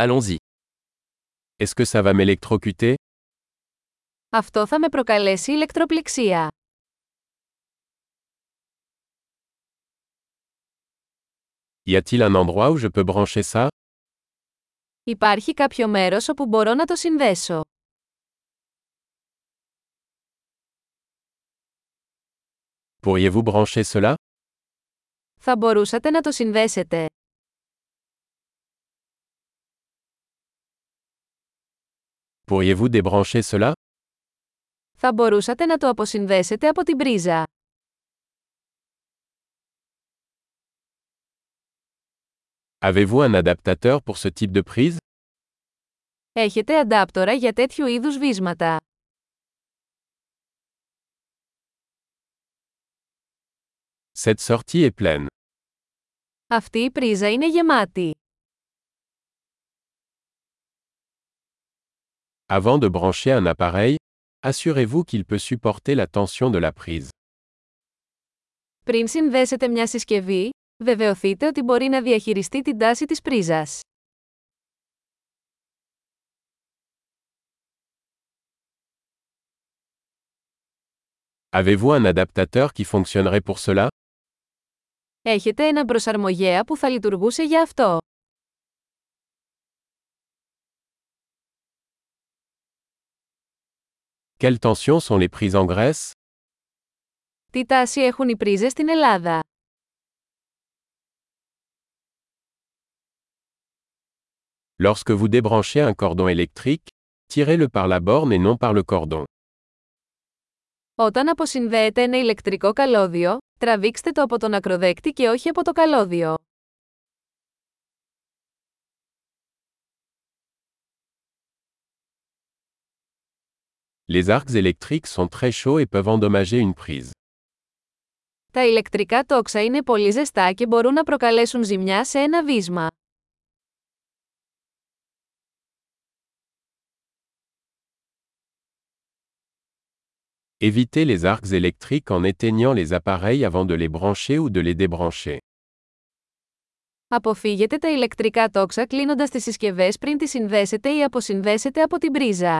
Allons-y. Est-ce que ça va m'électrocuter Αυτό θα με προκαλέσει ηλεκτροπληξία. Y a-t-il un endroit où je peux brancher ça Υπάρχει κάποιο μέρος όπου μπορώ να το συνδέσω. Pourriez-vous brancher cela Θα μπορούσατε να το συνδέσετε. Pourriez-vous débrancher cela; Θα μπορούσατε να το αποσυνδέσετε από την πρίζα. Avez-vous un adaptateur pour ce type de prise; Έχετε αντάπτορα για τέτοιου είδους βίσματα. Cette sortie est pleine. Αυτή η πρίζα είναι γεμάτη. Avant de brancher un appareil, assurez-vous qu'il peut supporter la tension de la prise. Πριν συνδέσετε μια συσκευή, βεβαιωθείτε ότι μπορεί να διαχειριστεί την τάση της πρίζας. Avez-vous un adaptateur qui fonctionnerait pour cela Έχετε ένα προσαρμογέα που θα λειτουργούσε για αυτό. Quelles tensions sont les prises en Grèce Τι τάση έχουν οι πρίζες στην Ελλάδα. Lorsque vous débranchez un cordon électrique, tirez-le par la borne et non par le cordon. Όταν αποσυνδέετε ένα ηλεκτρικό καλώδιο, τραβήξτε το από τον ακροδέκτη και όχι από το καλώδιο. Les arcs électriques sont très chauds et peuvent endommager une prise. Τα ηλεκτρικά τόξα είναι πολύ ζεστά και μπορούν να προκαλέσουν ζημιά σε ένα βίσμα. Évitez les arcs électriques en éteignant les appareils avant de les brancher ou de les débrancher. Αποφύγετε τα ηλεκτρικά τόξα κλείνοντας τις συσκευές πριν τις συνδέσετε ή αποσυνδέσετε από την πρίζα.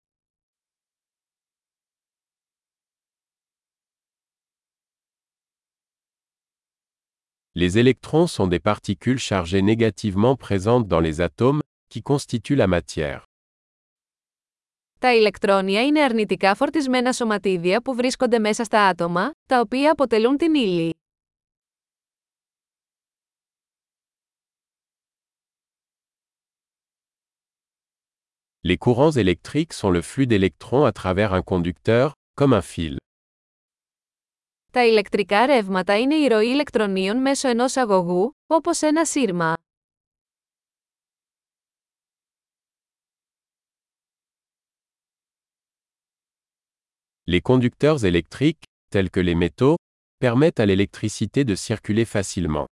Les électrons sont des particules chargées négativement présentes dans les atomes, qui constituent la matière. Τα ηλεκτρόνια είναι αρνητικά φορτισμένα σωματίδια που βρίσκονται μέσα στα άτομα, τα οποία αποτελούν την ύλη. Les courants électriques sont le flux d'électrons à travers un conducteur, comme un fil. Τα ηλεκτρικά ρεύματα είναι η ροή ηλεκτρονίων μέσω ενός αγωγού, όπως ένα σύρμα. Les conducteurs électriques, tels que les métaux, permettent à l'électricité de circuler facilement.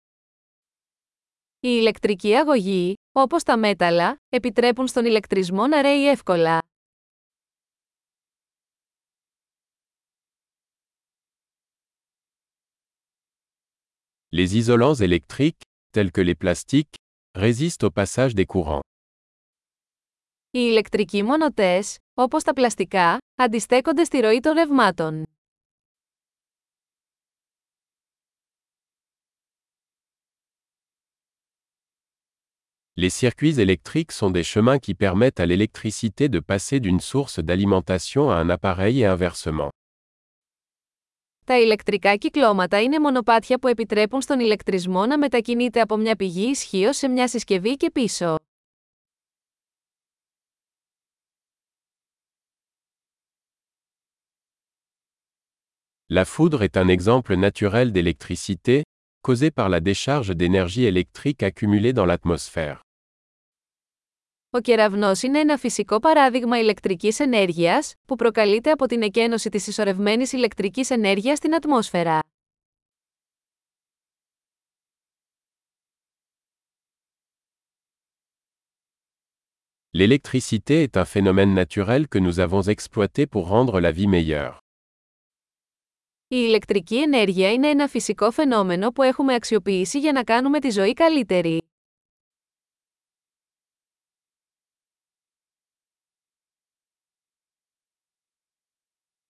Οι ηλεκτρικοί αγωγοί, όπως τα μέταλλα, επιτρέπουν στον ηλεκτρισμό να ρέει εύκολα. Les isolants électriques, tels que les plastiques, résistent au passage des courants. Οι ηλεκτρικοί μονοτές, όπως τα πλαστικά, αντιστέκονται στη ροή των ρευμάτων. Les circuits électriques sont des chemins qui permettent à l'électricité de passer d'une source d'alimentation à un appareil et inversement. Τα ηλεκτρικά κυκλώματα είναι μονοπάτια που επιτρέπουν στον ηλεκτρισμό να μετακινείται από μια πηγή ισχύω σε μια συσκευή και πίσω. La foudre est un exemple naturel d'électricité, causée par la décharge d'énergie électrique accumulée dans l'atmosphère. Ο κεραυνός είναι ένα φυσικό παράδειγμα ηλεκτρικής ενέργειας, που προκαλείται από την εκένωση της ισορρευμένης ηλεκτρικής ενέργειας στην ατμόσφαιρα. L'électricité est un phénomène naturel que nous avons exploité pour rendre la vie meilleure. Η ηλεκτρική ενέργεια είναι ένα φυσικό φαινόμενο που έχουμε αξιοποιήσει για να κάνουμε τη ζωή καλύτερη.